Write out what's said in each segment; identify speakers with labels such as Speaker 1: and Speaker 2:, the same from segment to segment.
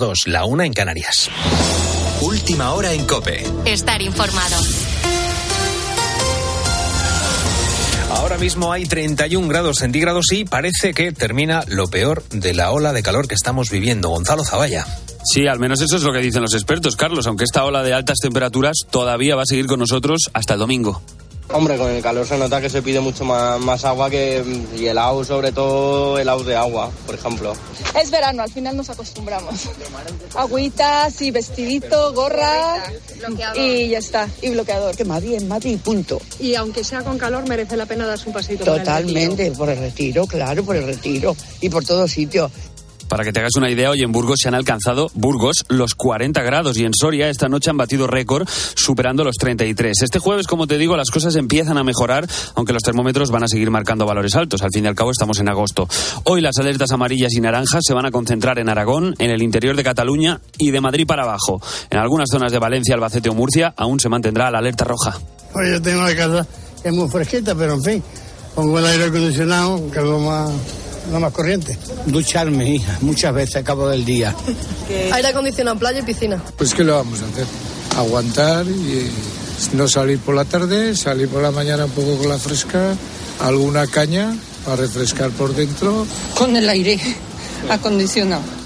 Speaker 1: Dos, la una en Canarias.
Speaker 2: Última hora en Cope.
Speaker 3: Estar informado.
Speaker 1: Ahora mismo hay 31 grados centígrados y parece que termina lo peor de la ola de calor que estamos viviendo. Gonzalo Zavalla.
Speaker 4: Sí, al menos eso es lo que dicen los expertos, Carlos, aunque esta ola de altas temperaturas todavía va a seguir con nosotros hasta el domingo.
Speaker 5: Hombre, con el calor se nota que se pide mucho más, más agua que, y helado, sobre todo helado de agua, por ejemplo.
Speaker 6: Es verano, al final nos acostumbramos. Agüitas y vestidito, gorra y ya está, y bloqueador.
Speaker 7: Que más bien, más bien, punto.
Speaker 8: Y aunque sea con calor, merece la pena darse un pasito.
Speaker 7: Totalmente, por el retiro, claro, por el retiro y por todos sitios.
Speaker 4: Para que te hagas una idea, hoy en Burgos se han alcanzado, Burgos, los 40 grados y en Soria esta noche han batido récord superando los 33. Este jueves, como te digo, las cosas empiezan a mejorar, aunque los termómetros van a seguir marcando valores altos. Al fin y al cabo estamos en agosto. Hoy las alertas amarillas y naranjas se van a concentrar en Aragón, en el interior de Cataluña y de Madrid para abajo. En algunas zonas de Valencia, Albacete o Murcia aún se mantendrá la alerta roja.
Speaker 9: Hoy yo tengo la casa es muy fresquita, pero en fin, pongo el aire acondicionado, que es lo más no más corriente.
Speaker 10: Ducharme, hija, muchas veces a cabo del día.
Speaker 11: Aire acondicionado en playa y piscina.
Speaker 12: Pues ¿qué lo vamos a hacer? Aguantar y no salir por la tarde, salir por la mañana un poco con la fresca, alguna caña para refrescar por dentro.
Speaker 13: Con el aire acondicionado.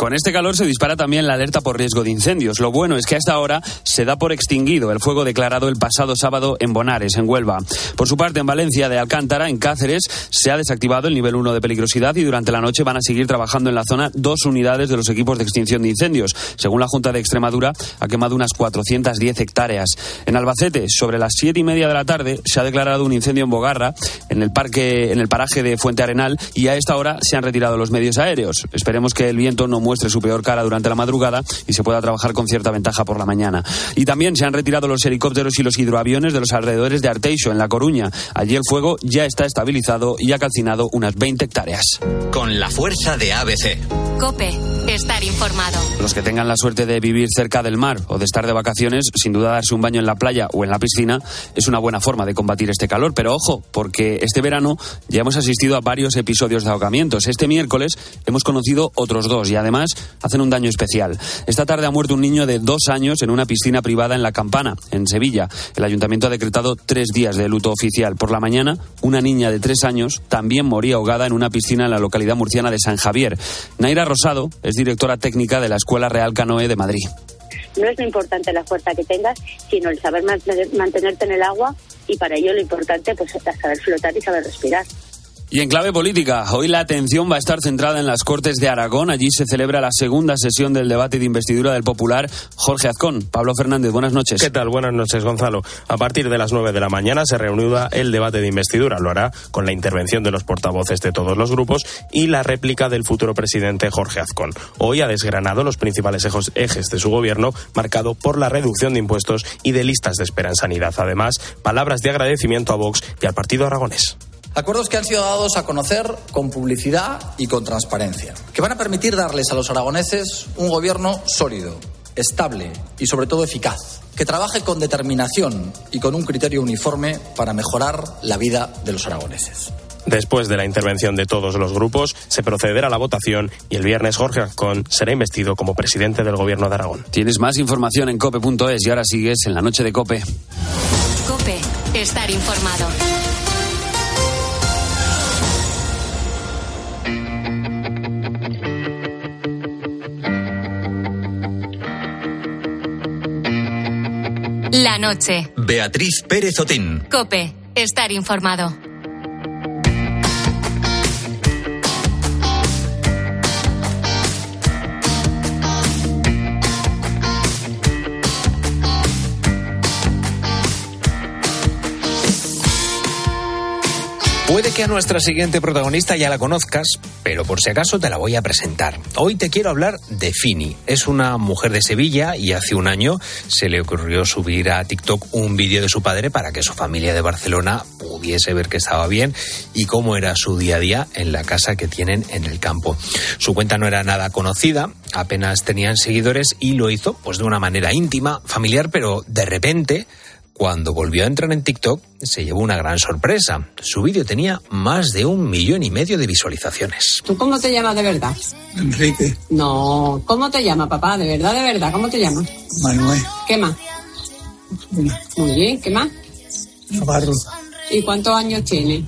Speaker 4: Con este calor se dispara también la alerta por riesgo de incendios. Lo bueno es que hasta ahora se da por extinguido el fuego declarado el pasado sábado en Bonares, en Huelva. Por su parte, en Valencia de Alcántara, en Cáceres, se ha desactivado el nivel 1 de peligrosidad y durante la noche van a seguir trabajando en la zona dos unidades de los equipos de extinción de incendios. Según la Junta de Extremadura, ha quemado unas 410 hectáreas. En Albacete, sobre las siete y media de la tarde, se ha declarado un incendio en Bogarra, en el parque, en el paraje de Fuente Arenal, y a esta hora se han retirado los medios aéreos. Esperemos que el viento no muestre su peor cara durante la madrugada y se pueda trabajar con cierta ventaja por la mañana. Y también se han retirado los helicópteros y los hidroaviones de los alrededores de Arteixo, en La Coruña. Allí el fuego ya está estabilizado y ha calcinado unas 20 hectáreas.
Speaker 2: Con la fuerza de ABC.
Speaker 3: Cope, estar informado.
Speaker 4: Los que tengan la suerte de vivir cerca del mar o de estar de vacaciones, sin duda darse un baño en la playa o en la piscina es una buena forma de combatir este calor. Pero ojo, porque este verano ya hemos asistido a varios episodios de ahogamientos. Este miércoles hemos conocido otros dos y además hacen un daño especial. Esta tarde ha muerto un niño de dos años en una piscina privada en La Campana, en Sevilla. El ayuntamiento ha decretado tres días de luto oficial. Por la mañana, una niña de tres años también moría ahogada en una piscina en la localidad murciana de San Javier. Naira Rosado es directora técnica de la Escuela Real Canoe de Madrid.
Speaker 14: No es lo importante la fuerza que tengas, sino el saber mantenerte en el agua y para ello lo importante pues es saber flotar y saber respirar.
Speaker 4: Y en clave política, hoy la atención va a estar centrada en las Cortes de Aragón. Allí se celebra la segunda sesión del debate de investidura del popular Jorge Azcón. Pablo Fernández, buenas noches.
Speaker 15: ¿Qué tal? Buenas noches, Gonzalo. A partir de las nueve de la mañana se reanuda el debate de investidura. Lo hará con la intervención de los portavoces de todos los grupos y la réplica del futuro presidente Jorge Azcón. Hoy ha desgranado los principales ejes de su gobierno, marcado por la reducción de impuestos y de listas de espera en sanidad. Además, palabras de agradecimiento a Vox y al partido aragonés.
Speaker 16: Acuerdos que han sido dados a conocer con publicidad y con transparencia, que van a permitir darles a los aragoneses un gobierno sólido, estable y sobre todo eficaz, que trabaje con determinación y con un criterio uniforme para mejorar la vida de los aragoneses.
Speaker 15: Después de la intervención de todos los grupos, se procederá a la votación y el viernes Jorge Azcón será investido como presidente del Gobierno de Aragón.
Speaker 4: Tienes más información en cope.es y ahora sigues en la noche de Cope.
Speaker 3: Cope, estar informado. La noche.
Speaker 2: Beatriz Pérez Otín.
Speaker 3: Cope, estar informado.
Speaker 1: Puede que a nuestra siguiente protagonista ya la conozcas, pero por si acaso te la voy a presentar. Hoy te quiero hablar de Fini. Es una mujer de Sevilla y hace un año se le ocurrió subir a TikTok un vídeo de su padre para que su familia de Barcelona pudiese ver que estaba bien y cómo era su día a día en la casa que tienen en el campo. Su cuenta no era nada conocida, apenas tenían seguidores y lo hizo pues de una manera íntima, familiar, pero de repente cuando volvió a entrar en TikTok, se llevó una gran sorpresa. Su vídeo tenía más de un millón y medio de visualizaciones.
Speaker 17: ¿Tú cómo te llamas de verdad?
Speaker 9: Enrique,
Speaker 17: No, ¿cómo te llamas, papá? De verdad, de verdad, ¿cómo te llamas?
Speaker 9: Manuel,
Speaker 17: ¿Qué más? Muy bien, ¿qué más?
Speaker 9: Navarro,
Speaker 17: ¿Y cuántos años tienes?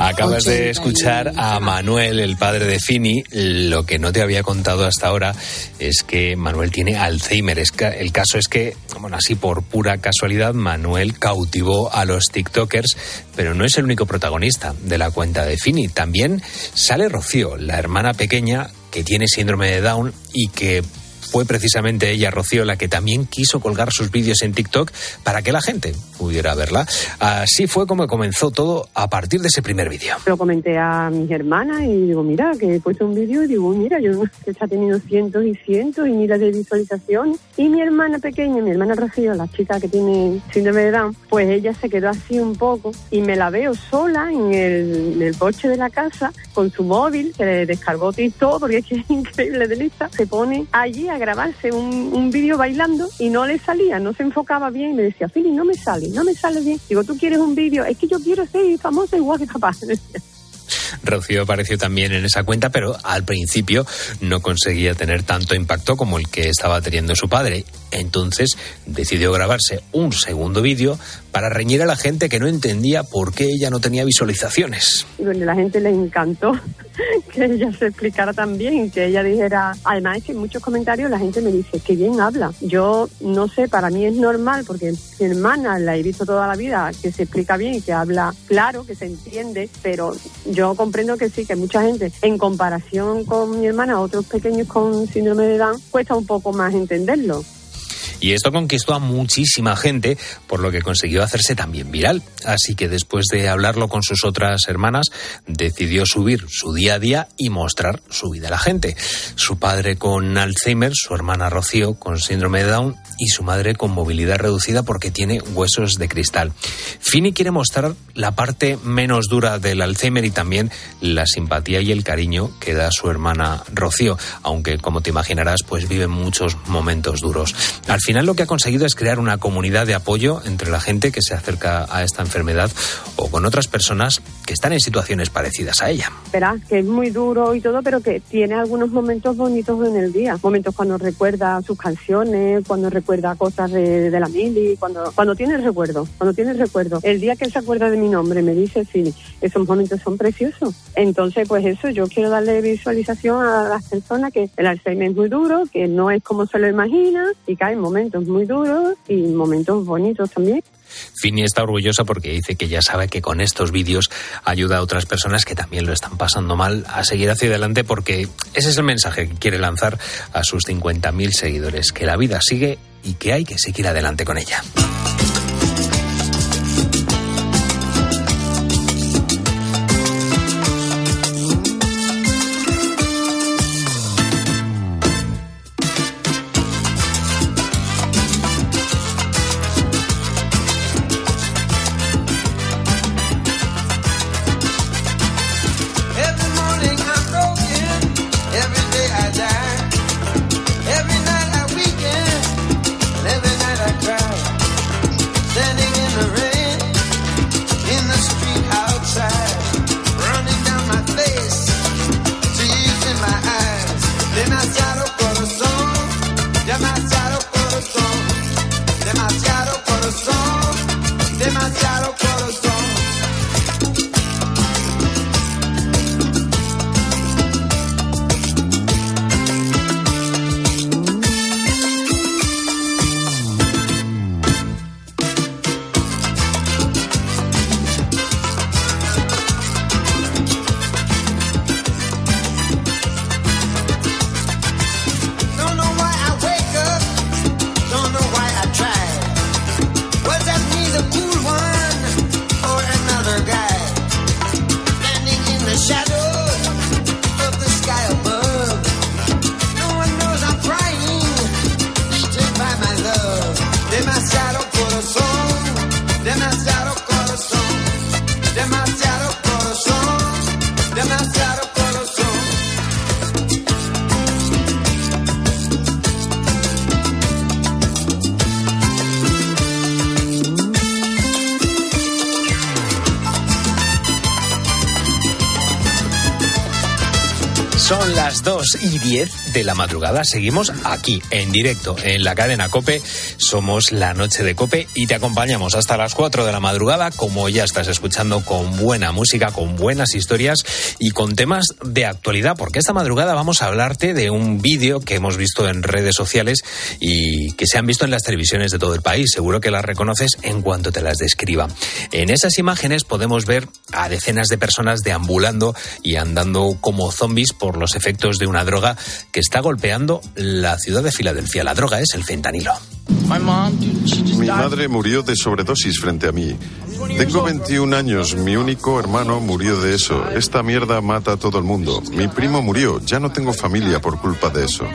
Speaker 1: Acabas de escuchar a Manuel, el padre de Fini. Lo que no te había contado hasta ahora es que Manuel tiene Alzheimer. El caso es que, bueno, así por pura casualidad, Manuel cautivó a los TikTokers, pero no es el único protagonista de la cuenta de Fini. También sale Rocío, la hermana pequeña que tiene síndrome de Down y que fue precisamente ella, Rocío, la que también quiso colgar sus vídeos en TikTok para que la gente pudiera verla. Así fue como comenzó todo a partir de ese primer vídeo.
Speaker 8: Lo comenté a mis hermanas y digo, mira, que he puesto un vídeo y digo, "Uy, mira, yo que está teniendo cientos y cientos y miles de visualizaciones. Y mi hermana pequeña, mi hermana Rocío, la chica que tiene síndrome de Down, pues ella se quedó así un poco y me la veo sola en el, en el coche de la casa con su móvil, que le descargó TikTok porque es que es increíble de lista. Se pone allí a grabarse un, un vídeo bailando y no le salía, no se enfocaba bien y me decía, Fili, no me sale, no me sale bien. Digo, ¿tú quieres un vídeo? Es que yo quiero ser famosa igual que papá.
Speaker 1: Rocío apareció también en esa cuenta, pero al principio no conseguía tener tanto impacto como el que estaba teniendo su padre. Entonces decidió grabarse un segundo vídeo para reñir a la gente que no entendía por qué ella no tenía visualizaciones.
Speaker 8: Y bueno, la gente le encantó que ella se explicara también, que ella dijera, además es que en muchos comentarios la gente me dice, que bien habla. Yo no sé, para mí es normal, porque mi hermana la he visto toda la vida, que se explica bien que habla claro, que se entiende, pero yo comprendo que sí, que mucha gente, en comparación con mi hermana, otros pequeños con síndrome de Down, cuesta un poco más entenderlo.
Speaker 1: Y esto conquistó a muchísima gente, por lo que consiguió hacerse también viral. Así que después de hablarlo con sus otras hermanas, decidió subir su día a día y mostrar su vida a la gente. Su padre con Alzheimer, su hermana Rocío con síndrome de Down y su madre con movilidad reducida porque tiene huesos de cristal. Fini quiere mostrar la parte menos dura del Alzheimer y también la simpatía y el cariño que da su hermana Rocío, aunque como te imaginarás, pues vive muchos momentos duros. Al final lo que ha conseguido es crear una comunidad de apoyo entre la gente que se acerca a esta enfermedad o con otras personas que están en situaciones parecidas a ella.
Speaker 8: Verás que es muy duro y todo, pero que tiene algunos momentos bonitos en el día. Momentos cuando recuerda sus canciones, cuando recuerda cosas de, de la mili, cuando, cuando tiene recuerdo, cuando tiene el El día que él se acuerda de mi nombre, me dice, sí, esos momentos son preciosos. Entonces, pues eso, yo quiero darle visualización a las personas que el Alzheimer es muy duro, que no es como se lo imagina y que hay momentos muy duros y momentos bonitos también.
Speaker 1: Fini está orgullosa porque dice que ya sabe que con estos vídeos ayuda a otras personas que también lo están pasando mal a seguir hacia adelante porque ese es el mensaje que quiere lanzar a sus 50.000 seguidores, que la vida sigue y que hay que seguir adelante con ella. Las 2 y 10 de la madrugada seguimos aquí, en directo, en la cadena Cope. Somos la noche de Cope y te acompañamos hasta las 4 de la madrugada, como ya estás escuchando, con buena música, con buenas historias y con temas de actualidad, porque esta madrugada vamos a hablarte de un vídeo que hemos visto en redes sociales y que se han visto en las televisiones de todo el país. Seguro que las reconoces en cuanto te las describa. En esas imágenes podemos ver a decenas de personas deambulando y andando como zombies por los efectos de una droga que está golpeando la ciudad de Filadelfia. La droga es el fentanilo.
Speaker 18: Mi madre murió de sobredosis frente a mí. Tengo 21 años, mi único hermano murió de eso. Esta mierda mata a todo el mundo. Mi primo murió, ya no tengo familia por culpa de eso.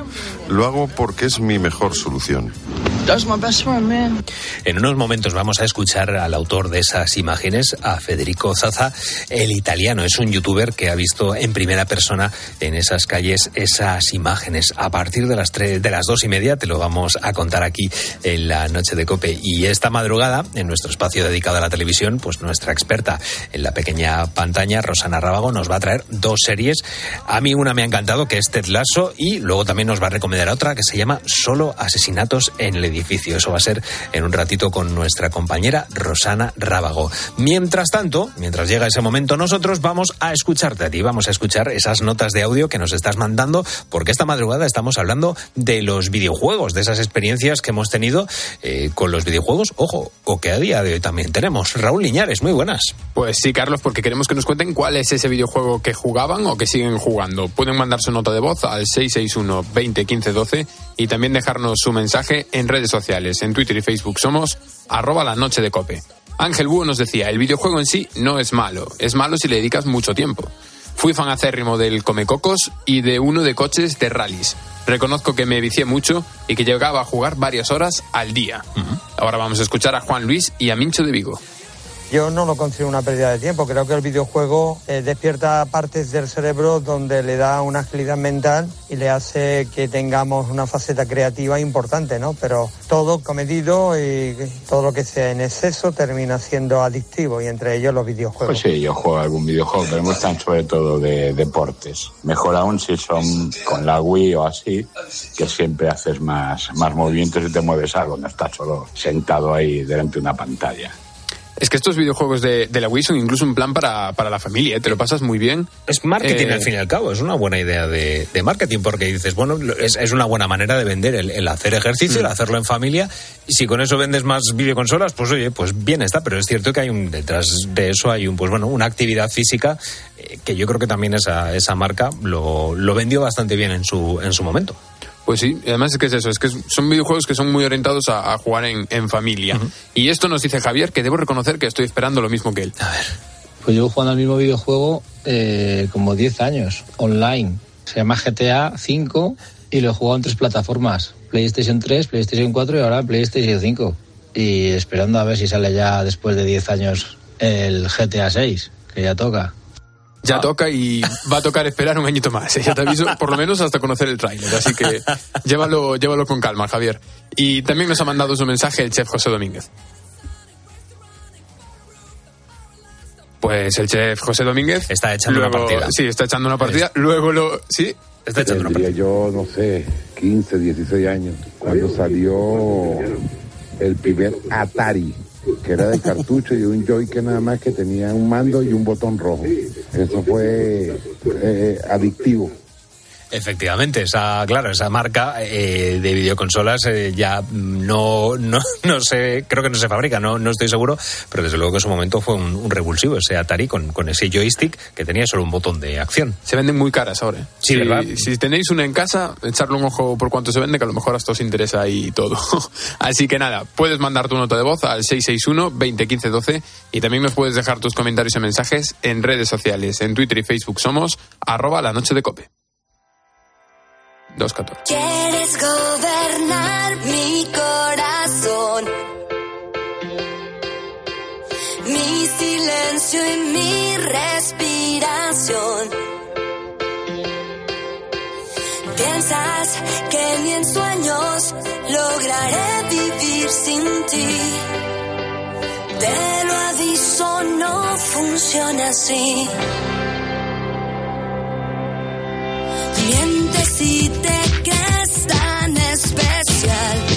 Speaker 18: Lo hago porque es mi mejor solución.
Speaker 1: En unos momentos vamos a escuchar al autor de esas imágenes, a Federico Zaza, el italiano. Es un youtuber que ha visto en primera persona en esas calles esas imágenes. A partir de las, tres, de las dos y media te lo vamos a contar aquí en la noche de Cope. Y esta madrugada, en nuestro espacio dedicado a la televisión, pues nuestra experta en la pequeña pantalla, Rosana Rábago, nos va a traer dos series. A mí una me ha encantado, que es Ted Lasso, y luego también nos va a recomendar otra que se llama Solo Asesinatos en el edificio. Eso va a ser en un ratito con nuestra compañera Rosana Rábago. Mientras tanto, mientras llega ese momento, nosotros vamos a escucharte a ti, vamos a escuchar esas notas de audio que nos estás mandando, porque esta madrugada estamos hablando de los videojuegos, de esas experiencias que hemos tenido eh, con los videojuegos, ojo, o que a día de hoy también tenemos. Raúl Liñares, muy buenas.
Speaker 19: Pues sí, Carlos, porque queremos que nos cuenten cuál es ese videojuego que jugaban o que siguen jugando. Pueden mandar su nota de voz al 661 20 15 12 y también dejarnos su mensaje en redes sociales. En Twitter y Facebook somos arroba la noche de cope. Ángel Búho nos decía, el videojuego en sí no es malo, es malo si le dedicas mucho tiempo. Fui fan acérrimo del Comecocos y de uno de coches de rallies. Reconozco que me vicié mucho y que llegaba a jugar varias horas al día. Ahora vamos a escuchar a Juan Luis y a Mincho de Vigo.
Speaker 20: Yo no lo considero una pérdida de tiempo. Creo que el videojuego eh, despierta partes del cerebro donde le da una agilidad mental y le hace que tengamos una faceta creativa importante, ¿no? Pero todo comedido y todo lo que sea en exceso termina siendo adictivo y entre ellos los videojuegos.
Speaker 21: Pues sí, yo juego algún videojuego, pero me gustan sobre todo de deportes. Mejor aún si son con la Wii o así, que siempre haces más, más movimientos y te mueves algo, no estás solo sentado ahí delante de una pantalla.
Speaker 19: Es que estos videojuegos de, de la Wii son incluso un plan para, para la familia, ¿eh? te lo pasas muy bien.
Speaker 1: Es marketing
Speaker 19: Eh,
Speaker 1: al fin y al cabo, es una buena idea de, de marketing porque dices, bueno, es, es una buena manera de vender el, el hacer ejercicio, el hacerlo en familia y si con eso vendes más videoconsolas, pues oye, pues bien está, pero es cierto que hay un detrás de eso hay un pues bueno, una actividad física eh, que yo creo que también esa, esa marca lo, lo vendió bastante bien en su en su momento.
Speaker 19: Pues sí, además es que es eso, es que son videojuegos que son muy orientados a, a jugar en, en familia. Y esto nos dice Javier, que debo reconocer que estoy esperando lo mismo que él.
Speaker 22: Pues llevo jugando al mismo videojuego eh, como 10 años, online. Se llama GTA 5 y lo he jugado en tres plataformas. PlayStation 3, PlayStation 4 y ahora PlayStation 5. Y esperando a ver si sale ya después de 10 años el GTA 6, que ya toca.
Speaker 19: Ya toca y va a tocar esperar un añito más. ¿eh? Ya te aviso, por lo menos hasta conocer el tráiler. Así que llévalo, llévalo con calma, Javier. Y también nos ha mandado su mensaje el chef José Domínguez. Pues el chef José Domínguez
Speaker 1: está echando
Speaker 19: luego-
Speaker 1: una partida.
Speaker 19: Sí, está echando una partida. Luego lo. Sí,
Speaker 1: está echando una
Speaker 23: Tendría yo, no sé, 15, 16 años, cuando salió el primer Atari, que era de cartucho y un Joy-Con nada más que tenía un mando y un botón rojo. Eso fue eh, adictivo.
Speaker 1: Efectivamente, esa, claro, esa marca eh, de videoconsolas eh, ya no, no, no sé, creo que no se fabrica, no, no estoy seguro, pero desde luego que en su momento fue un, un revulsivo ese Atari con, con ese joystick que tenía solo un botón de acción.
Speaker 19: se venden muy caras ahora. ¿eh?
Speaker 1: Sí,
Speaker 19: si,
Speaker 1: ¿verdad?
Speaker 19: Si tenéis una en casa, echarle un ojo por cuánto se vende, que a lo mejor hasta os interesa ahí todo. Así que nada, puedes mandar tu nota de voz al 661 2015 12 y también nos puedes dejar tus comentarios y mensajes en redes sociales. En Twitter y Facebook somos arroba la noche de cope. 214.
Speaker 24: Quieres gobernar mi corazón. Mi silencio y mi respiración. Piensas que ni en sueños lograré vivir sin ti. Te lo aviso, no funciona así. Mientras si te
Speaker 3: crees tan
Speaker 2: especial.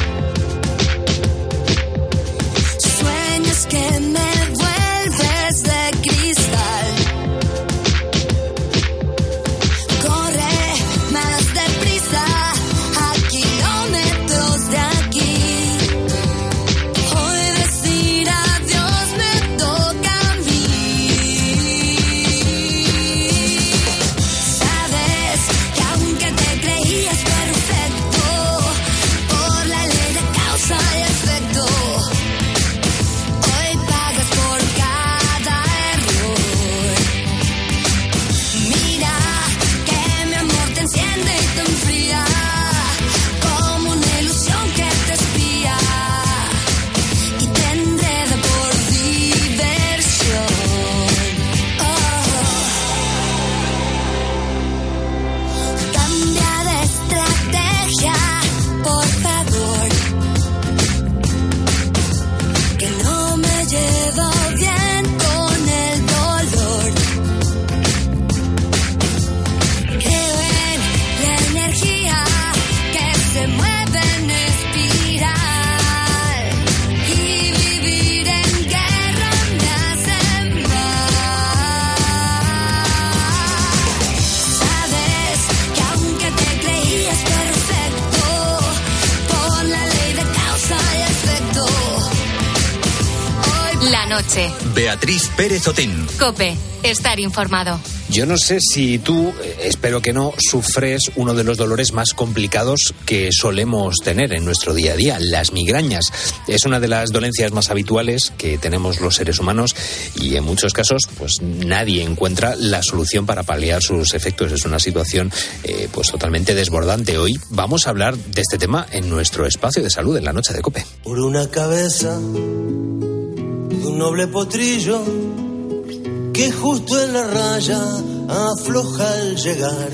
Speaker 2: Pérez Otín.
Speaker 3: Cope. Estar informado.
Speaker 1: Yo no sé si tú, eh, espero que no, sufres uno de los dolores más complicados que solemos tener en nuestro día a día, las migrañas. Es una de las dolencias más habituales que tenemos los seres humanos y en muchos casos pues nadie encuentra la solución para paliar sus efectos. Es una situación eh, pues totalmente desbordante. Hoy vamos a hablar de este tema en nuestro espacio de salud en la noche de Cope.
Speaker 25: por una cabeza noble potrillo que justo en la raya afloja al llegar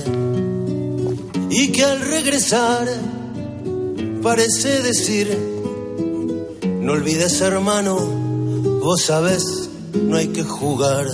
Speaker 25: y que al regresar parece decir no olvides hermano vos sabés no hay que jugar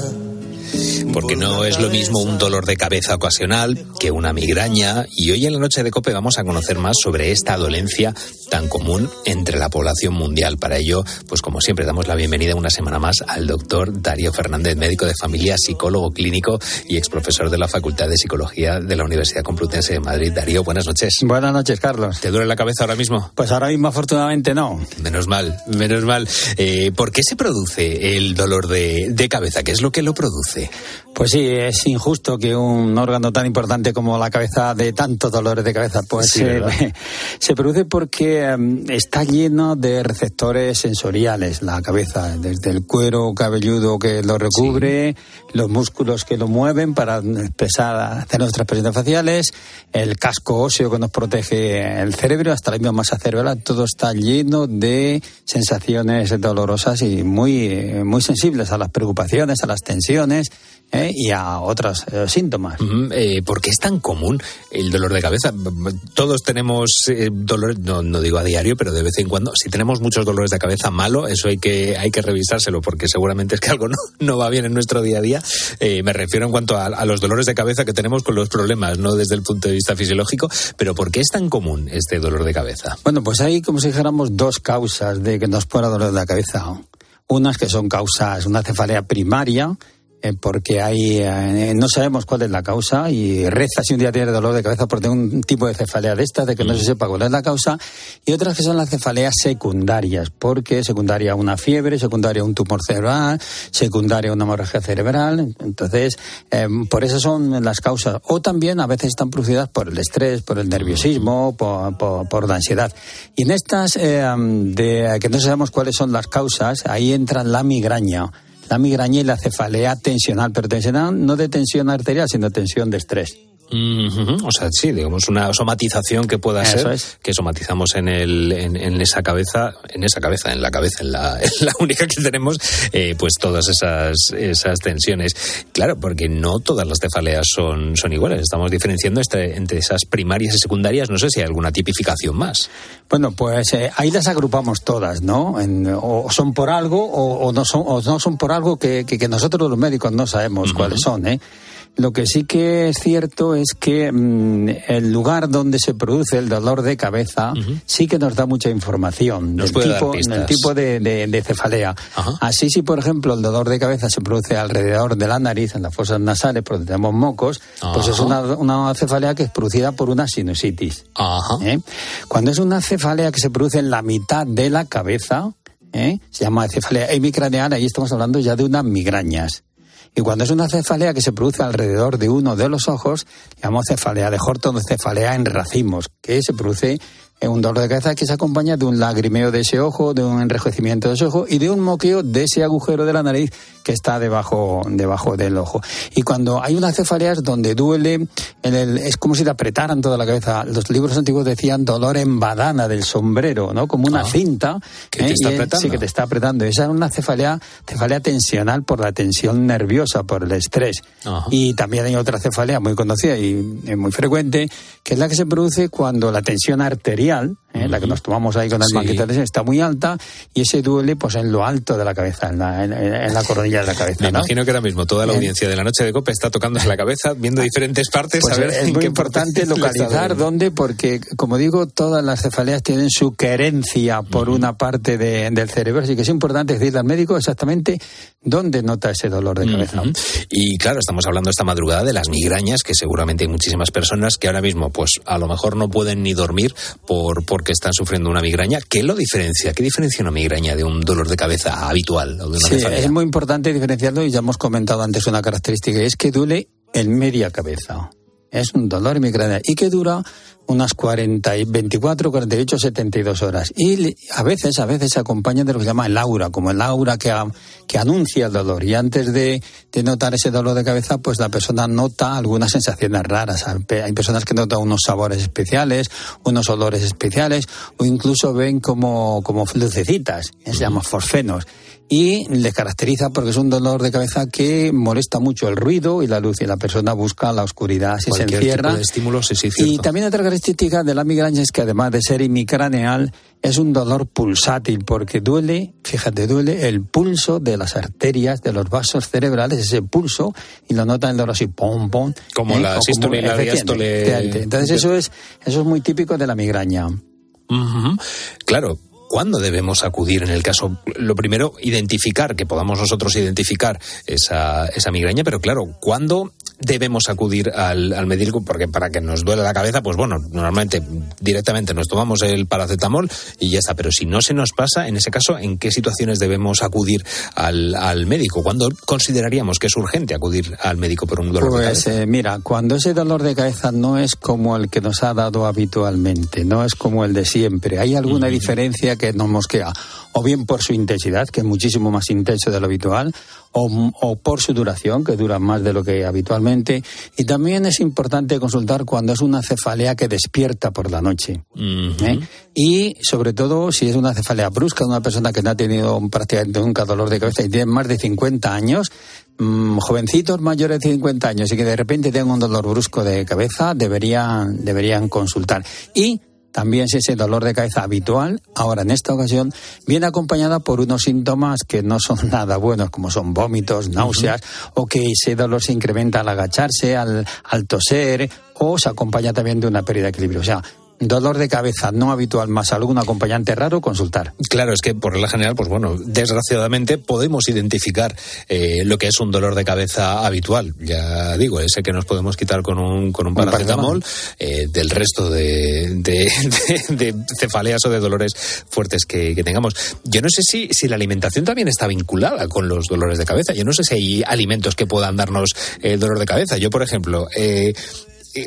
Speaker 1: Porque no es lo mismo un dolor de cabeza ocasional que una migraña. Y hoy en la noche de COPE vamos a conocer más sobre esta dolencia tan común entre la población mundial. Para ello, pues como siempre, damos la bienvenida una semana más al doctor Darío Fernández, médico de familia, psicólogo clínico y exprofesor de la Facultad de Psicología de la Universidad Complutense de Madrid. Darío, buenas noches.
Speaker 26: Buenas noches, Carlos.
Speaker 1: ¿Te duele la cabeza ahora mismo?
Speaker 26: Pues ahora mismo, afortunadamente, no.
Speaker 1: Menos mal, menos mal. Eh, ¿Por qué se produce el dolor de, de cabeza? ¿Qué es lo que lo produce?
Speaker 26: Pues sí, es injusto que un órgano tan importante como la cabeza de tantos dolores de cabeza, pues
Speaker 1: Sí,
Speaker 26: se, se produce porque em, está lleno de receptores sensoriales, la cabeza, desde el cuero cabelludo que lo recubre, los músculos que lo mueven para expresar, hacer nuestras expresiones faciales, el casco óseo que nos protege el cerebro, hasta la misma masa cerebral, todo está lleno de sensaciones dolorosas y muy, eh, muy sensibles a las preocupaciones, a las tensiones ¿eh? y a otros eh, síntomas.
Speaker 1: Eh, ¿Por qué es tan común el dolor de cabeza? Todos tenemos eh, dolor, no, no digo a diario, pero de vez en cuando. Si tenemos muchos dolores de cabeza malo, eso hay que, hay que revisárselo porque seguramente es que algo no, no va bien en nuestro día a día. Me refiero en cuanto a, a los dolores de cabeza que tenemos con los problemas, no desde el punto de vista fisiológico. Pero ¿por qué es tan común este dolor de cabeza?
Speaker 26: Bueno, pues hay como si dijéramos dos causas de que nos pueda doler la cabeza. Unas que son causas, una cefalea primaria, porque hay, eh, no sabemos cuál es la causa y reza si un día tiene dolor de cabeza por tener un tipo de cefalea de estas, de que no se sepa cuál es la causa, y otras que son las cefaleas secundarias, porque secundaria a una fiebre, secundaria a un tumor cerebral, secundaria a una hemorragia cerebral, entonces eh, por eso son las causas, o también a veces están producidas por el estrés, por el nerviosismo, por, por- por la ansiedad. Y en estas eh, de que no sabemos cuáles son las causas, ahí entra la migraña la migraña y la cefalea tensional, pero tensional no de tensión arterial, sino tensión de estrés.
Speaker 1: Ujú, O sea, sí, digamos una somatización que pueda
Speaker 26: Eso
Speaker 1: ser,
Speaker 26: es.
Speaker 1: que somatizamos en, el, en, en esa cabeza, en esa cabeza, en la cabeza, en la, en la única que tenemos, eh, pues todas esas, esas tensiones. Claro, porque no todas las cefaleas son, son iguales. Estamos diferenciando este- entre esas primarias y secundarias. No sé si hay alguna tipificación más.
Speaker 26: Bueno, pues eh, ahí las agrupamos todas, ¿no? En- o son por algo o, o no, son, o no son por algo que, que- que nosotros los médicos no sabemos cuáles son, ¿eh? Lo que sí que es cierto es que mm, el lugar donde se produce el dolor de cabeza sí que nos da mucha información
Speaker 1: Nos
Speaker 26: del
Speaker 1: puede
Speaker 26: tipo,
Speaker 1: pistas.
Speaker 26: del tipo de, de- de cefalea. Así si, por ejemplo, el dolor de cabeza se produce alrededor de la nariz, en las fosas nasales, porque tenemos mocos, pues es
Speaker 1: Ajá.
Speaker 26: una, una cefalea que es producida por una sinusitis. ¿eh? Cuando es una cefalea que se produce en la mitad de la cabeza, ¿eh? se llama cefalea hemicraneal, ahí estamos hablando ya de unas migrañas. Y cuando es una cefalea que se produce alrededor de uno de los ojos, llamamos cefalea de Horton cefalea en racimos, que se produce en un dolor de cabeza que se acompaña de un lagrimeo de ese ojo, de un enrojecimiento de ese ojo y de un moqueo de ese agujero de la nariz que está debajo, debajo del ojo. Y cuando hay unas cefaleas donde duele, en el- es como si te apretaran toda la cabeza. Los libros antiguos decían dolor en badana del sombrero, ¿no? Como una cinta.
Speaker 1: que te
Speaker 26: ¿eh?
Speaker 1: está
Speaker 26: es-
Speaker 1: apretando.
Speaker 26: Sí, que te está apretando. Esa es una cefalea, cefalea tensional por la tensión nerviosa, por el estrés. Y también hay otra cefalea muy conocida y muy frecuente, que es la que se produce cuando la tensión arterial, ¿eh? la que nos tomamos ahí con las
Speaker 1: Sí.
Speaker 26: banquetas, está muy alta y ese duele pues en lo alto de la cabeza, en la, en- en la coronilla de la cabeza.
Speaker 1: Me
Speaker 26: ¿no?
Speaker 1: imagino que ahora mismo toda la audiencia de la noche de Cope está tocándose la cabeza, viendo diferentes partes,
Speaker 26: Pues
Speaker 1: a ver
Speaker 26: es
Speaker 1: en
Speaker 26: muy
Speaker 1: qué
Speaker 26: importante localizar dónde, porque como digo, todas las cefaleas tienen su querencia por una parte de- del cerebro, así que es importante decirle al médico exactamente dónde nota ese dolor de cabeza.
Speaker 1: Y claro, estamos hablando esta madrugada de las migrañas, que seguramente hay muchísimas personas que ahora mismo, pues a lo mejor no pueden ni dormir por porque están sufriendo una migraña. ¿Qué lo diferencia? ¿Qué diferencia una migraña de un dolor de cabeza habitual o de una
Speaker 26: Sí, es muy importante diferenciarlo y ya hemos comentado antes una característica, es que duele en media cabeza. Es un dolor migraña y que dura unas 40, y 24, 48, 72 horas. Y a veces, a veces se acompaña de lo que se llama el aura, como el aura que, a- que anuncia el dolor. Y antes de, de notar ese dolor de cabeza, pues la persona nota algunas sensaciones raras. Hay personas que notan unos sabores especiales, unos olores especiales, o incluso ven como, como lucecitas, se llaman forfenos y le caracteriza porque es un dolor de cabeza que molesta mucho el ruido y la luz y la persona busca la oscuridad si se encierra.
Speaker 1: tipo de estímulo, sí, sí,
Speaker 26: y también otra característica de la migraña es que además de ser hemicraneal es un dolor pulsátil porque duele, fíjate, duele el pulso de las arterias de los vasos cerebrales, ese pulso y lo nota el dolor así pom pom.
Speaker 1: Como la
Speaker 26: O
Speaker 1: sístole y la diástole.
Speaker 26: Entonces eso es eso es muy típico de la migraña.
Speaker 1: Claro. ¿Cuándo debemos acudir en el caso? Lo primero, identificar, que podamos nosotros identificar esa, esa migraña, pero claro, ¿cuándo debemos acudir al, al médico? Porque para que nos duele la cabeza, pues bueno, normalmente directamente nos tomamos el paracetamol y ya está. Pero si no se nos pasa, en ese caso, ¿en qué situaciones debemos acudir al, al médico? ¿Cuándo consideraríamos que es urgente acudir al médico por un dolor de
Speaker 26: Pues
Speaker 1: cabeza?
Speaker 26: eh, mira, cuando ese dolor de cabeza no es como el que nos ha dado habitualmente, no es como el de siempre, hay alguna diferencia que nos mosquea, o bien por su intensidad, que es muchísimo más intenso de lo habitual, o, o por su duración, que dura más de lo que habitualmente, y también es importante consultar cuando es una cefalea que despierta por la noche. ¿eh? Y sobre todo si es una cefalea brusca una persona que no ha tenido prácticamente nunca dolor de cabeza y tiene más de 50 años, mm, jovencitos mayores de 50 años y que de repente tengan un dolor brusco de cabeza, deberían, deberían consultar. Y también si ese dolor de cabeza habitual, ahora en esta ocasión, viene acompañada por unos síntomas que no son nada buenos, como son vómitos, náuseas, o que ese dolor se incrementa al agacharse, al, al toser, o se acompaña también de una pérdida de equilibrio. O sea, dolor de cabeza no habitual más algún acompañante raro, consultar.
Speaker 1: Claro, es que por regla general, pues bueno, desgraciadamente podemos identificar eh, lo que es un dolor de cabeza habitual. Ya digo, ese que nos podemos quitar con un, con un paracetamol, eh, del resto de, de, de- de cefaleas o de dolores fuertes que, que tengamos. Yo no sé si, si la alimentación también está vinculada con los dolores de cabeza. Yo no sé si hay alimentos que puedan darnos el dolor de cabeza. Yo, por ejemplo, eh, eh,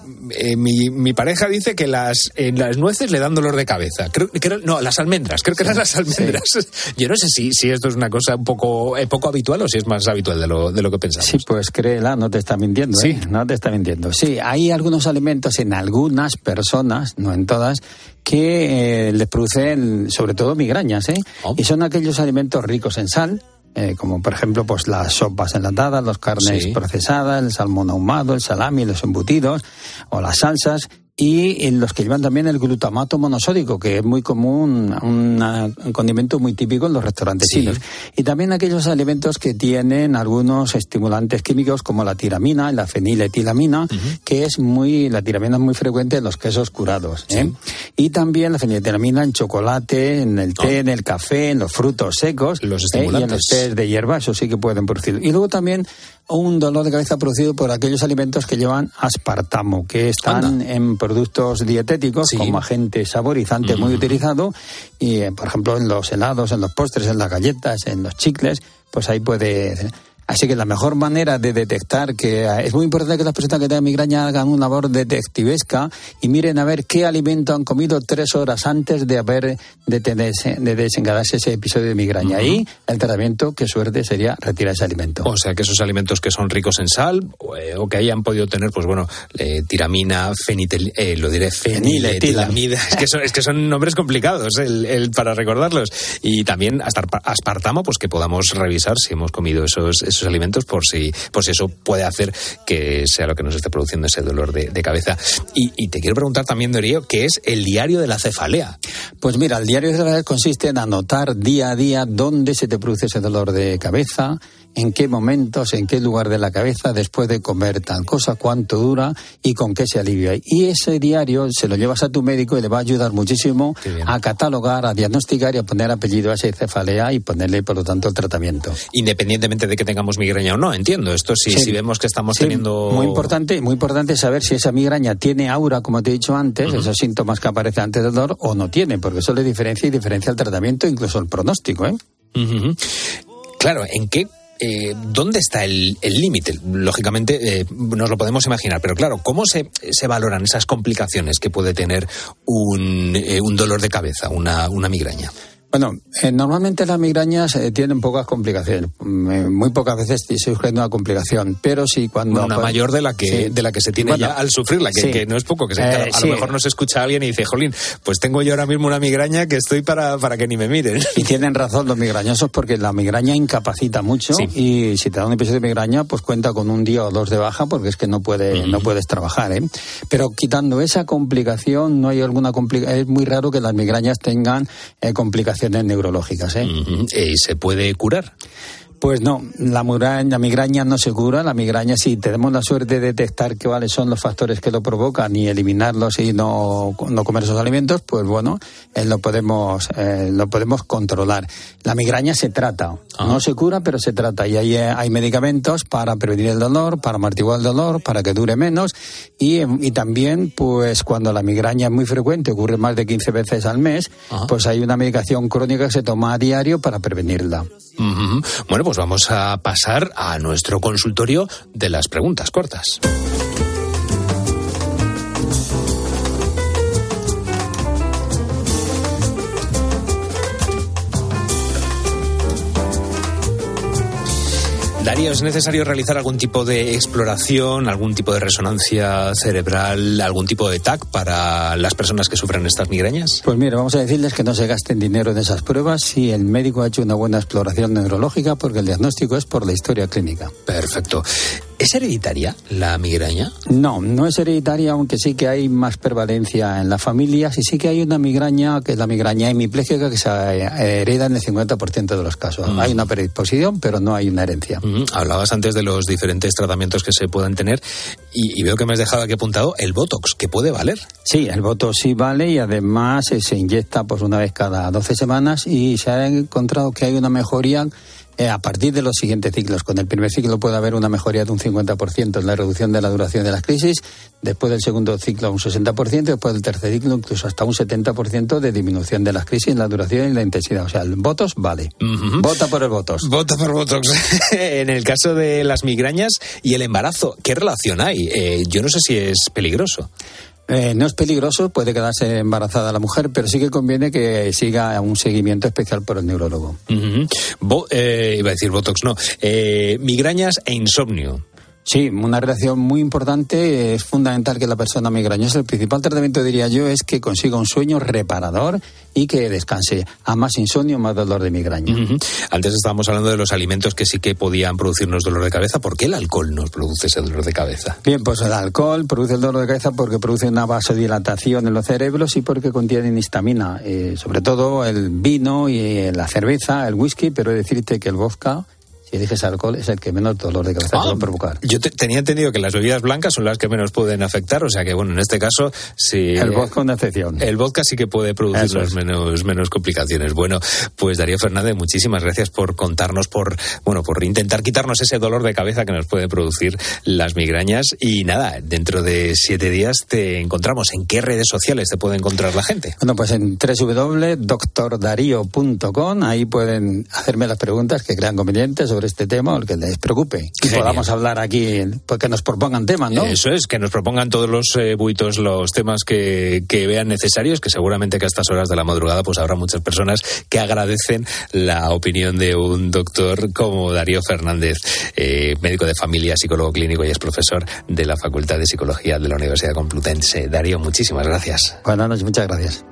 Speaker 1: eh, mi, mi pareja dice que las, en las nueces le dan dolor de cabeza. Creo, creo- no, las almendras. Creo que eran las almendras. Yo no sé si, si esto es una cosa un poco, eh, poco habitual o si es más habitual de lo, de lo que pensamos.
Speaker 26: Sí, pues créela, no te está mintiendo. ¿eh? No te está mintiendo. Sí, hay algunos alimentos en algunas personas, no en todas, que eh, les producen sobre todo migrañas. ¿eh? Y son aquellos alimentos ricos en sal. Eh, como por ejemplo pues las sopas enlatadas, las carnes
Speaker 1: Sí.
Speaker 26: procesadas, el salmón ahumado, el salami, los embutidos o las salsas y en los que llevan también el glutamato monosódico, que es muy común, una- un condimento muy típico en los restaurantes chinos. Y también aquellos alimentos que tienen algunos estimulantes químicos como la tiramina la feniletilamina, que es muy, la tiramina es muy frecuente en los quesos curados. ¿eh? Y también la feniletilamina en chocolate, en el té, en el café, en los frutos secos.
Speaker 1: Los
Speaker 26: ¿eh? Y en los
Speaker 1: estimulantes.
Speaker 26: tés de hierba, eso sí que pueden producir. Y luego también un dolor de cabeza producido por aquellos alimentos que llevan aspartamo, que están en productos dietéticos como agente saborizante muy utilizado y, eh, por ejemplo, en los helados, en los postres, en las galletas, en los chicles, pues ahí puede... Así que la mejor manera de detectar que eh, es muy importante que las personas que tengan migraña hagan una labor detectivesca y miren a ver qué alimento han comido tres horas antes de haber de, tenerse- de desencadenarse ese episodio de migraña. Ahí el tratamiento, qué suerte, sería retirar ese alimento.
Speaker 1: O sea, que esos alimentos que son ricos en sal o, eh, o que hayan podido tener, pues bueno, eh, tiramina, fenitel, eh, lo diré, feniletilamida. Es que son, es que son nombres complicados el, el para recordarlos. Y también hasta aspartamo, pues que podamos revisar si hemos comido esos, esos alimentos por si, por si eso puede hacer que sea lo que nos esté produciendo ese dolor de, cabeza. Y, y te quiero preguntar también, Darío, ¿qué es el diario de la cefalea?
Speaker 26: Pues mira, el diario de la consiste en anotar día a día dónde se te produce ese dolor de cabeza, en qué momentos, en qué lugar de la cabeza, después de comer tal cosa, cuánto dura y con qué se alivia. Y ese diario se lo llevas a tu médico y le va a ayudar muchísimo a catalogar, a diagnosticar y a poner apellido a esa cefalea y ponerle, por lo tanto, el tratamiento.
Speaker 1: Independientemente de que tengamos migraña o no, entiendo. Esto si,
Speaker 26: Sí.
Speaker 1: si vemos que estamos
Speaker 26: Sí,
Speaker 1: teniendo...
Speaker 26: Muy importante, muy importante saber si esa migraña tiene aura, como te he dicho antes, esos síntomas que aparecen antes del dolor, o no tiene, porque eso le diferencia y diferencia el tratamiento, incluso el pronóstico. ¿eh?
Speaker 1: Claro, ¿en qué? Eh, ¿Dónde está el límite? Lógicamente eh, nos lo podemos imaginar, pero claro, ¿cómo se, se valoran esas complicaciones que puede tener un, eh, un dolor de cabeza, una, una migraña?
Speaker 26: Bueno, eh, normalmente las migrañas eh, tienen pocas complicaciones. Mm, eh, muy pocas veces se surge una complicación, pero sí cuando...
Speaker 1: Una mayor de la que,
Speaker 26: Sí.
Speaker 1: de la que se tiene
Speaker 26: Bueno,
Speaker 1: ya al sufrirla, que,
Speaker 26: sí.
Speaker 1: que no es poco. Que se-
Speaker 26: Eh,
Speaker 1: a
Speaker 26: sí.
Speaker 1: lo mejor nos escucha alguien y dice, Jolín, pues tengo yo ahora mismo una migraña que estoy para, para que ni me miren.
Speaker 26: Y tienen razón los migrañosos porque la migraña incapacita mucho y si te da un episodio de migraña, pues cuenta con un día o dos de baja porque es que no puede, no puedes trabajar, ¿eh? Pero quitando esa complicación, no hay alguna complicación. Es muy raro que las migrañas tengan eh, neurológicas, ¿eh?
Speaker 1: ¿Y se puede curar?
Speaker 26: Pues no, la migraña, la migraña no se cura, la migraña si tenemos la suerte de detectar cuáles son los factores que lo provocan y eliminarlos y no, no comer esos alimentos, pues bueno, eh, lo podemos eh, lo podemos controlar. La migraña se trata, no se cura, pero se trata. Y hay, eh, hay medicamentos para prevenir el dolor, para amortiguar el dolor, para que dure menos. Y, y también pues cuando la migraña es muy frecuente, ocurre más de 15 veces al mes, pues hay una medicación crónica que se toma a diario para prevenirla.
Speaker 1: Bueno, pues vamos a pasar a nuestro consultorio de las preguntas cortas. Darío, ¿es necesario realizar algún tipo de exploración, algún tipo de resonancia cerebral, algún tipo de TAC para las personas que sufren estas migrañas?
Speaker 26: Pues mira, vamos a decirles que no se gasten dinero en esas pruebas si el médico ha hecho una buena exploración neurológica porque el diagnóstico es por la historia clínica.
Speaker 1: Perfecto. ¿Es hereditaria la migraña?
Speaker 26: No, no es hereditaria, aunque sí que hay más prevalencia en las familias y sí que hay una migraña, que es la migraña hemipléjica, que se hereda en el 50% de los casos.
Speaker 1: Mm.
Speaker 26: Hay una predisposición, pero no hay una herencia.
Speaker 1: Mm, Hablabas antes de los diferentes tratamientos que se puedan tener y, y veo que me has dejado aquí apuntado el Botox, que puede valer.
Speaker 26: Sí, el Botox sí vale y además eh, se inyecta pues una vez cada 12 semanas y se ha encontrado que hay una mejoría a partir de los siguientes ciclos. Con el primer ciclo puede haber una mejoría de un 50% en la reducción de la duración de las crisis, después del segundo ciclo un 60%, después del tercer ciclo incluso hasta un 70% de disminución de las crisis en la duración y la intensidad. O sea, el Botox vale. Vota por el Botox.
Speaker 1: Vota por Botox. en el caso de las migrañas y el embarazo, ¿qué relación hay? Eh, yo no sé si es peligroso.
Speaker 26: Eh, no es peligroso, puede quedarse embarazada la mujer, pero sí que conviene que siga un seguimiento especial por el neurólogo.
Speaker 1: Bo- eh, iba a decir Botox, no. Eh, migrañas e insomnio.
Speaker 26: Sí, una relación muy importante. Es fundamental que la persona migrañosa, el principal tratamiento, diría yo, es que consiga un sueño reparador y que descanse. A más insomnio, más dolor de migraña.
Speaker 1: Antes estábamos hablando de los alimentos que sí que podían producirnos dolor de cabeza. ¿Por qué el alcohol nos produce ese dolor de cabeza?
Speaker 26: Bien, pues el alcohol produce el dolor de cabeza porque produce una vasodilatación en los cerebros y porque contiene histamina. Eh, sobre todo el vino y eh, la cerveza, el whisky, pero decirte que el vodka, eliges alcohol, es el que menos dolor de cabeza
Speaker 1: Ah,
Speaker 26: a provocar.
Speaker 1: Yo te- tenía entendido que las bebidas blancas son las que menos pueden afectar, o sea que, bueno, en este caso, sí.
Speaker 26: El vodka una excepción.
Speaker 1: El vodka sí que puede
Speaker 26: Eso
Speaker 1: producirnos
Speaker 26: es.
Speaker 1: menos, menos complicaciones. Bueno, pues Darío Fernández, muchísimas gracias por contarnos, por, bueno, por intentar quitarnos ese dolor de cabeza que nos puede producir las migrañas. Y nada, dentro de siete días te encontramos. ¿En qué redes sociales te puede encontrar la gente?
Speaker 26: Bueno, pues en www.doctordarío.com, ahí pueden hacerme las preguntas que crean convenientes sobre sobre este tema o el que les preocupe.
Speaker 1: Genial.
Speaker 26: podamos hablar aquí, pues que nos propongan temas, ¿no?
Speaker 1: Eso es, que nos propongan todos los eh, buitos los temas que, que vean necesarios, que seguramente que a estas horas de la madrugada pues habrá muchas personas que agradecen la opinión de un doctor como Darío Fernández, eh, médico de familia, psicólogo clínico y es profesor de la Facultad de Psicología de la Universidad Complutense. Darío, muchísimas gracias.
Speaker 26: Buenas noches, muchas gracias.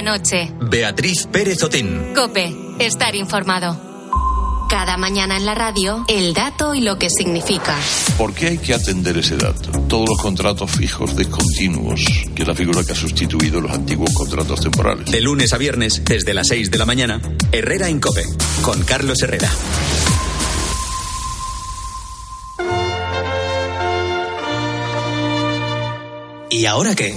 Speaker 3: La noche.
Speaker 2: Beatriz Pérez Otín.
Speaker 3: Cope. Estar informado. Cada mañana en la radio, el dato y lo que significa.
Speaker 27: ¿Por qué hay que atender ese dato? Todos los contratos fijos discontinuos, que es la figura que ha sustituido los antiguos contratos temporales.
Speaker 2: De lunes a viernes, desde las 6 de la mañana, Herrera en Cope, con Carlos Herrera.
Speaker 28: ¿Y ahora qué?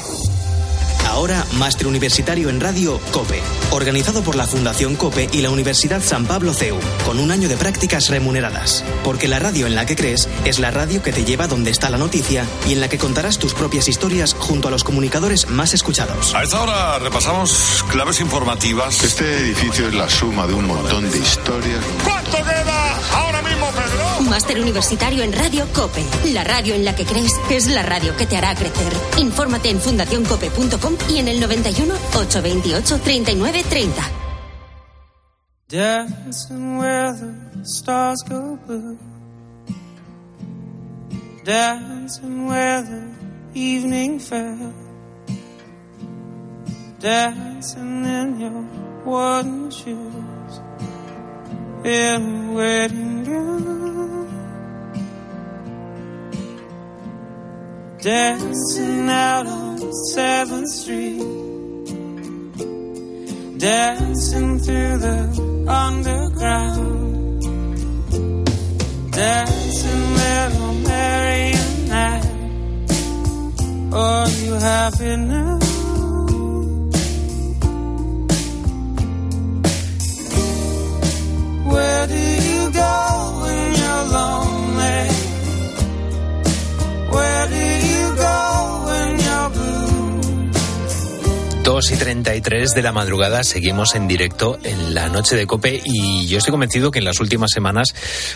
Speaker 28: Ahora, Máster Universitario en Radio COPE, organizado por la Fundación COPE y la Universidad San Pablo CEU, con un año de prácticas remuneradas. Porque la radio en la que crees es la radio que te lleva donde está la noticia y en la que contarás tus propias historias junto a los comunicadores más escuchados.
Speaker 29: A esta hora repasamos claves informativas.
Speaker 18: Este edificio es la suma de un montón de historias.
Speaker 29: ¿Cuánto?
Speaker 30: Máster Universitario en Radio COPE. La radio en la que crees es la radio que te hará crecer. Infórmate en fundacioncope.com y en el 91 828 3930.
Speaker 31: Dancing where stars go blue. Dancing where evening fell. Dancing in your wooden shoes. In a wedding Dancing out on 7th Street. Dancing through the underground. Dancing little Mary and I. Are you happy now?
Speaker 1: 2 y 33 de la madrugada seguimos en directo en la noche de Cope y yo estoy convencido que en las últimas semanas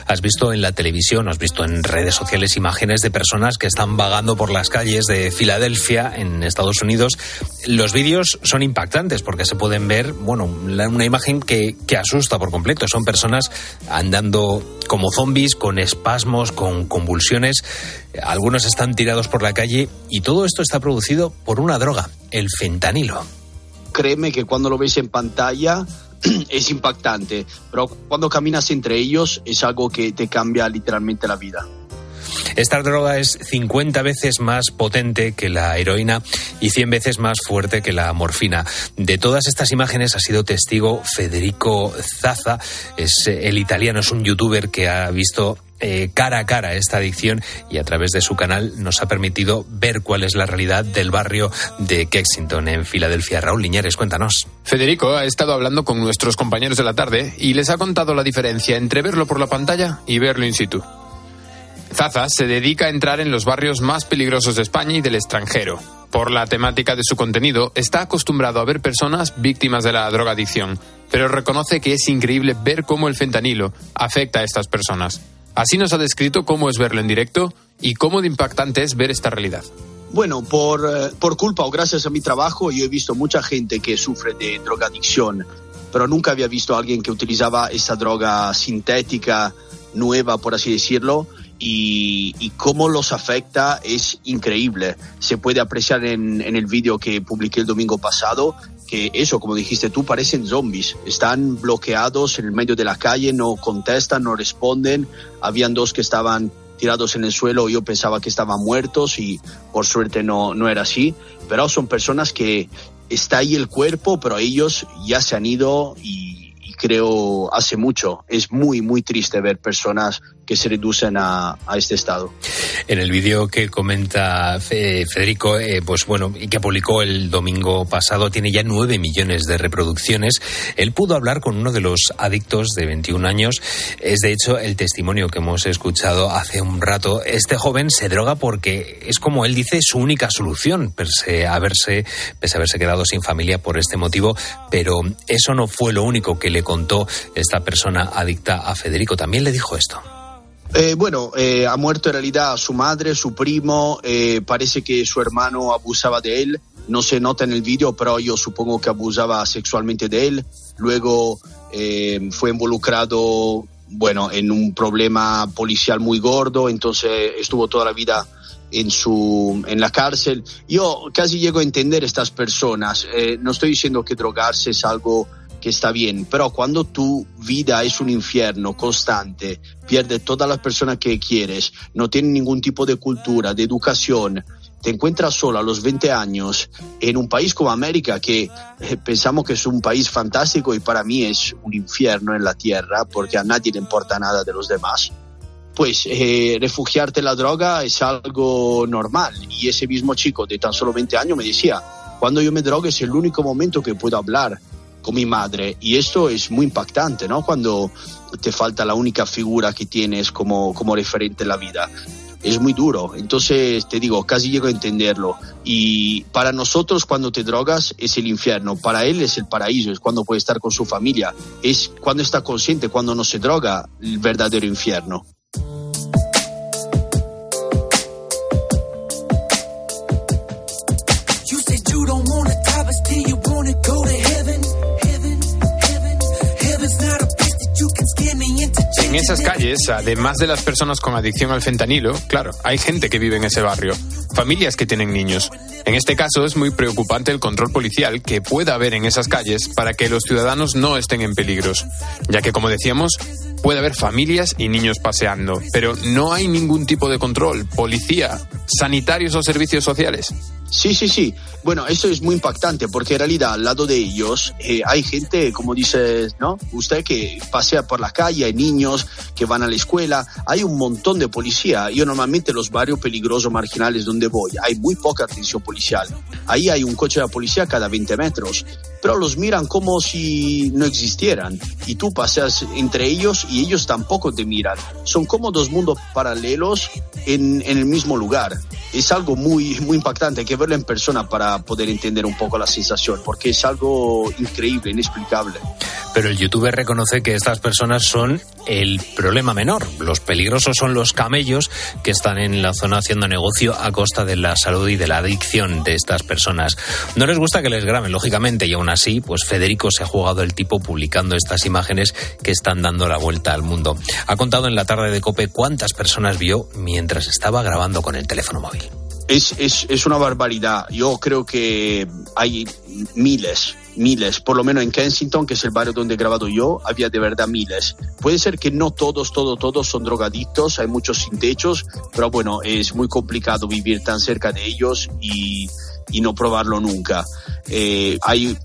Speaker 1: has visto en la televisión, has visto en redes sociales imágenes de personas que están vagando por las calles de Filadelfia en Estados Unidos. Los vídeos son impactantes porque se pueden ver, bueno, una imagen que, que asusta por completo. Son personas andando como zombies, con espasmos, con convulsiones. Algunos están tirados por la calle y todo esto está producido por una droga, el fentanilo.
Speaker 32: Créeme que cuando lo ves en pantalla es impactante, pero cuando caminas entre ellos es algo que te cambia literalmente la vida.
Speaker 1: Esta droga es 50 veces más potente que la heroína y 100 veces más fuerte que la morfina. De todas estas imágenes ha sido testigo Federico Zaza, es eh, el italiano, es un youtuber que ha visto eh, cara a cara esta adicción y a través de su canal nos ha permitido ver cuál es la realidad del barrio de Kensington en Filadelfia. Raúl Liñares, cuéntanos.
Speaker 19: Federico ha estado hablando con nuestros compañeros de la tarde y les ha contado la diferencia entre verlo por la pantalla y verlo in situ. Zaza se dedica a entrar en los barrios más peligrosos de España y del extranjero. Por la temática de su contenido, está acostumbrado a ver personas víctimas de la drogadicción, pero reconoce que es increíble ver cómo el fentanilo afecta a estas personas. Así nos ha descrito cómo es verlo en directo y cómo de impactante es ver esta realidad.
Speaker 32: Bueno, por, eh, por culpa o gracias a mi trabajo, yo he visto mucha gente que sufre de drogadicción, pero nunca había visto a alguien que utilizaba esa droga sintética, nueva, por así decirlo, y, y cómo los afecta es increíble. Se puede apreciar en, en el vídeo que publiqué el domingo pasado que eso, como dijiste tú, parecen zombies. Están bloqueados en el medio de la calle, no contestan, no responden. Habían dos que estaban tirados en el suelo, yo pensaba que estaban muertos y por suerte no, no era así. Pero son personas que está ahí el cuerpo, pero ellos ya se han ido y, y creo hace mucho. Es muy, muy triste ver personas que se reducen a, este estado.
Speaker 1: En el vídeo que comenta Fe- Federico, eh, pues bueno, y que publicó el domingo pasado, tiene ya nueve millones de reproducciones. Él pudo hablar con uno de los adictos de 21 años. Es de hecho el testimonio que hemos escuchado hace un rato. Este joven se droga porque es como él dice su única solución, pese a haberse, pese a haberse quedado sin familia por este motivo. Pero eso no fue lo único que le contó esta persona adicta a Federico. También le dijo esto.
Speaker 32: Eh, bueno, eh, ha muerto en realidad su madre, su primo, eh, parece que su hermano abusaba de él, no se nota en el vídeo, pero yo supongo que abusaba sexualmente de él. Luego fue involucrado, bueno, en un problema policial muy gordo, entonces estuvo toda la vida en su en la cárcel. Yo casi llego a entender estas personas. No estoy diciendo que drogarse es algo que está bien, pero cuando tu vida es un infierno constante, pierdes todas las personas que quieres, no tienes ningún tipo de cultura, de educación, te encuentras solo a los 20 años en un país como América, que eh, pensamos que es un país fantástico y para mí es un infierno en la tierra, porque a nadie le importa nada de los demás pues eh, refugiarte en la droga es algo normal. Y ese mismo chico de tan solo 20 años me decía, cuando yo me drogo es el único momento que puedo hablar con mi madre. Y esto es muy impactante, ¿no? Cuando te falta la única figura que tienes como, como referente en la vida. Es muy duro. Entonces, te digo, casi llego a entenderlo. Y para nosotros, cuando te drogas, es el infierno. Para él es el paraíso, es cuando puede estar con su familia. Es cuando está consciente, cuando no se droga, el verdadero infierno.
Speaker 19: En esas calles, además de las personas con adicción al fentanilo, claro, hay gente que vive en ese barrio, familias que tienen niños. En este caso es muy preocupante el control policial que pueda haber en esas calles para que los ciudadanos no estén en peligros, ya que como decíamos, puede haber familias y niños paseando, pero no hay ningún tipo de control, policía, sanitarios o servicios sociales.
Speaker 32: Sí, sí, sí. Bueno, eso es muy impactante porque en realidad al lado de ellos eh, hay gente, como dice, ¿no? Usted que pasea por la calle, hay niños que van a la escuela, hay un montón de policía. Yo normalmente en los barrios peligrosos marginales donde voy hay muy poca atención policial. Ahí hay un coche de la policía cada 20 metros, pero los miran como si no existieran y tú paseas entre ellos y ellos tampoco te miran. Son como dos mundos paralelos en, en el mismo lugar. Es algo muy, muy impactante, que verlo en persona para poder entender un poco la sensación, porque es algo increíble, inexplicable.
Speaker 1: Pero el youtuber reconoce que estas personas son el problema menor. Los peligrosos son los camellos que están en la zona haciendo negocio a costa de la salud y de la adicción de estas personas. No les gusta que les graben, lógicamente, y aún así, pues Federico se ha jugado el tipo publicando estas imágenes que están dando la vuelta al mundo. Ha contado en la tarde de Cope cuántas personas vio mientras estaba grabando con el teléfono móvil.
Speaker 32: Es, es, es una barbaridad. Yo creo que hay miles, miles, por lo menos en Kensington, que es el barrio donde he grabado yo, había de verdad miles. Puede ser que no todos, todos, todos son drogadictos, hay muchos sin techos, pero bueno, es muy complicado vivir tan cerca de ellos y, y no probarlo nunca. Eh, hay,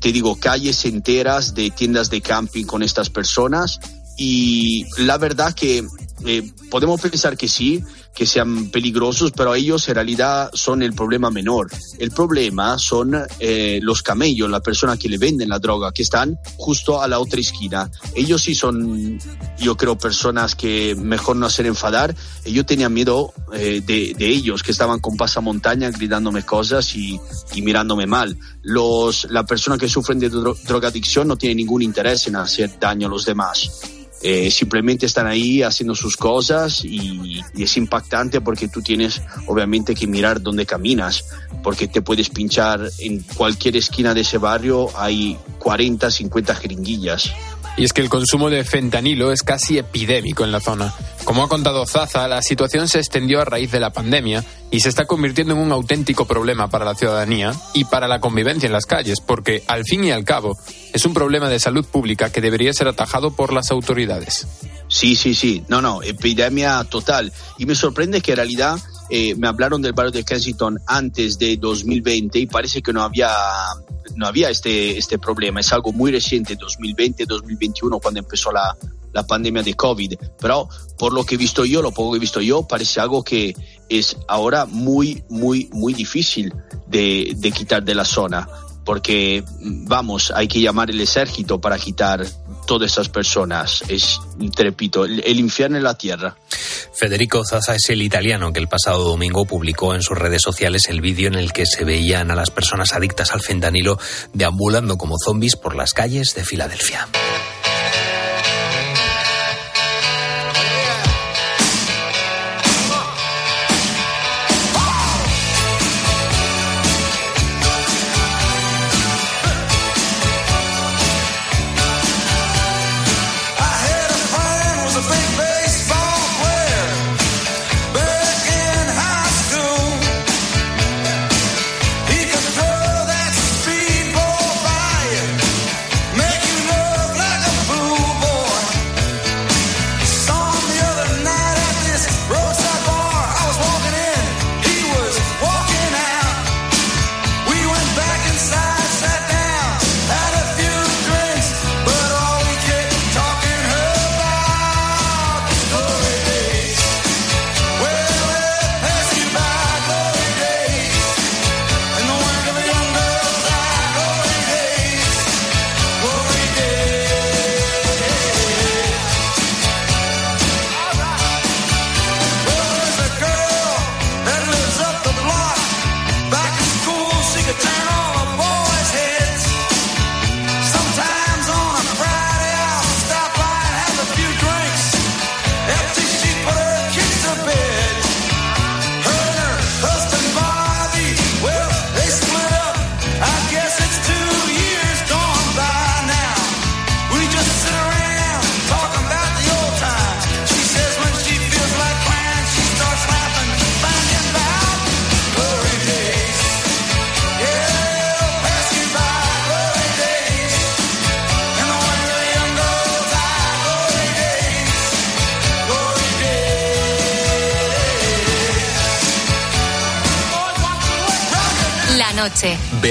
Speaker 32: te digo, calles enteras de tiendas de camping con estas personas y la verdad que eh, podemos pensar que sí, que sean peligrosos, pero ellos en realidad son el problema menor. El problema son eh, los camellos, la persona que le venden la droga, que están justo a la otra esquina. Ellos sí son, yo creo, personas que mejor no hacer enfadar. Yo tenía miedo eh, de, de, ellos, que estaban con pasamontaña gritándome cosas y, y mirándome mal. Los, la persona que sufren de dro drogadicción no tiene ningún interés en hacer daño a los demás. Eh, simplemente están ahí haciendo sus cosas y, y, es impactante porque tú tienes obviamente que mirar dónde caminas porque te puedes pinchar en cualquier esquina de ese barrio hay 40, 50 jeringuillas.
Speaker 19: Y es que el consumo de fentanilo es casi epidémico en la zona. Como ha contado Zaza, la situación se extendió a raíz de la pandemia y se está convirtiendo en un auténtico problema para la ciudadanía y para la convivencia en las calles, porque al fin y al cabo es un problema de salud pública que debería ser atajado por las autoridades.
Speaker 32: Sí, sí, sí. No, no, epidemia total. Y me sorprende que en realidad eh, me hablaron del barrio de Kensington antes de 2020 y parece que no había no había este, este problema. Es algo muy reciente, 2020, 2021, cuando empezó la, la pandemia de COVID. Pero por lo que he visto yo, lo poco que he visto yo, parece algo que es ahora muy, muy, muy difícil de, de quitar de la zona. Porque, vamos, hay que llamar el ejército para quitar todas esas personas. Es, te repito, el, el infierno en la tierra.
Speaker 1: Federico Zaza es el italiano que el pasado domingo publicó en sus redes sociales el vídeo en el que se veían a las personas adictas al fentanilo deambulando como zombies por las calles de Filadelfia.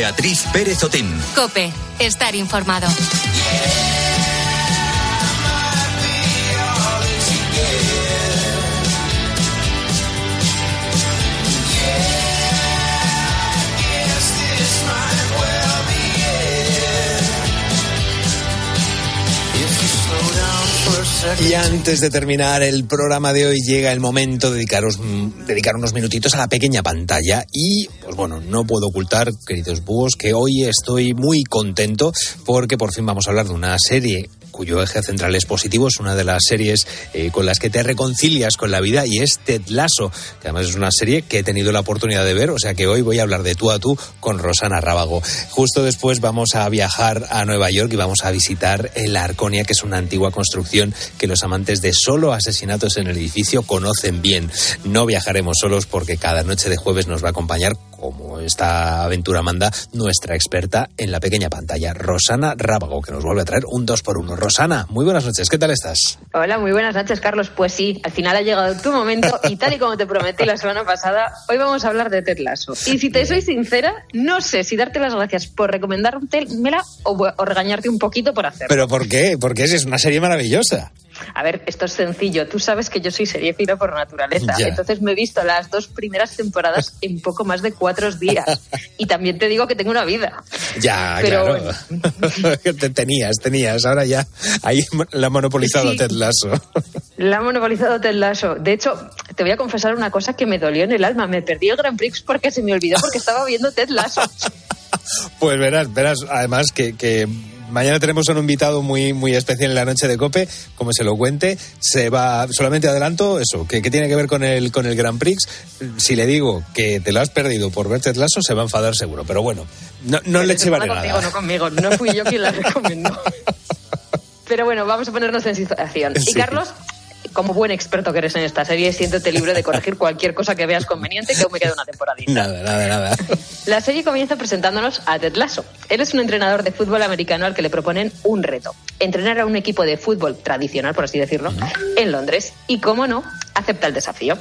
Speaker 2: Beatriz Pérez Otín.
Speaker 3: Cope. Estar informado.
Speaker 1: Y antes de terminar el programa de hoy llega el momento de dedicaros, mm, dedicar unos minutitos a la pequeña pantalla. Y pues bueno, no puedo ocultar, queridos búhos, que hoy estoy muy contento porque por fin vamos a hablar de una serie cuyo eje central es positivo, es una de las series eh, con las que te reconcilias con la vida y es Ted Lasso, que además es una serie que he tenido la oportunidad de ver, o sea que hoy voy a hablar de tú a tú con Rosana Rábago. Justo después vamos a viajar a Nueva York y vamos a visitar el Arconia, que es una antigua construcción que los amantes de solo asesinatos en el edificio conocen bien. No viajaremos solos porque cada noche de jueves nos va a acompañar como esta aventura manda, nuestra experta en la pequeña pantalla, Rosana Rábago, que nos vuelve a traer un 2 por 1 Rosana, muy buenas noches, ¿qué tal estás?
Speaker 33: Hola, muy buenas noches, Carlos. Pues sí, al final ha llegado tu momento y tal y como te prometí la semana pasada, hoy vamos a hablar de Ted Lasso. Y si te soy sincera, no sé si darte las gracias por recomendármela o, o regañarte un poquito por hacerlo.
Speaker 1: ¿Pero por qué? Porque es una serie maravillosa.
Speaker 33: A ver, esto es sencillo. Tú sabes que yo soy seriéfila por naturaleza.
Speaker 1: Ya.
Speaker 33: Entonces me he visto las dos primeras temporadas en poco más de cuatro días. Y también te digo que tengo una vida.
Speaker 1: Ya,
Speaker 33: Pero
Speaker 1: claro. Te tenías, tenías. Ahora ya ahí la ha monopolizado
Speaker 33: Sí.
Speaker 1: Ted Lasso.
Speaker 33: La ha monopolizado Ted Lasso. De hecho, te voy a confesar una cosa que me dolió en el alma. Me perdí el Grand Prix porque se me olvidó porque estaba viendo Ted Lasso.
Speaker 1: Pues verás, verás, además que, que mañana tenemos a un invitado muy, muy especial en la noche de Cope, como se lo cuente, se va, solamente adelanto eso, que, que tiene que ver con el, con el Grand Prix. Si le digo que te lo has perdido por ver Ted Lasso, se va a enfadar seguro, pero bueno, no, no le
Speaker 33: Contigo,
Speaker 1: nada.
Speaker 33: no conmigo. No fui yo quien la recomendó. Pero bueno, vamos a ponernos en situación. Y
Speaker 1: Sí.
Speaker 33: Carlos, como buen experto que eres en esta serie, siéntete libre de corregir cualquier cosa que veas conveniente, que aún me queda una temporadita.
Speaker 1: Nada, nada, nada.
Speaker 33: La serie comienza presentándonos a Ted Lasso. Él es un entrenador de fútbol americano al que le proponen un reto. Entrenar a un equipo de fútbol tradicional, por así decirlo, en Londres. Y, cómo no, acepta el desafío.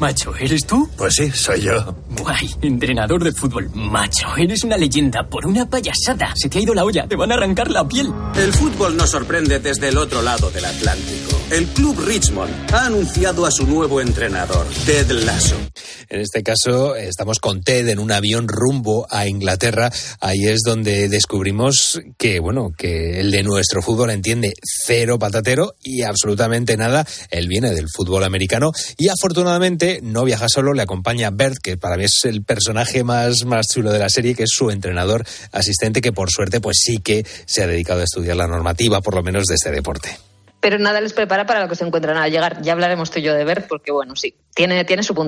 Speaker 34: Macho, ¿eres tú?
Speaker 35: Pues sí, soy yo.
Speaker 34: Guay, entrenador de fútbol. Macho, eres una leyenda por una payasada. Se te ha ido la olla, te van a arrancar la piel.
Speaker 36: El fútbol nos sorprende desde el otro lado del Atlántico. El club Richmond ha anunciado a su nuevo entrenador, Ted Lasso.
Speaker 1: En este caso, estamos con Ted en un avión rumbo a Inglaterra. Ahí es donde descubrimos que, bueno, que el de nuestro fútbol entiende cero patatero y absolutamente nada. Él viene del fútbol americano y afortunadamente no viaja solo, le acompaña Bert, que para mí es el personaje más, más chulo de la serie, que es su entrenador asistente, que por suerte, pues sí que se ha dedicado a estudiar la normativa, por lo menos de este deporte.
Speaker 33: Pero nada les prepara para lo que se encuentran al llegar. Ya hablaremos tú y yo de Bert, porque bueno, sí, tiene, tiene su punto.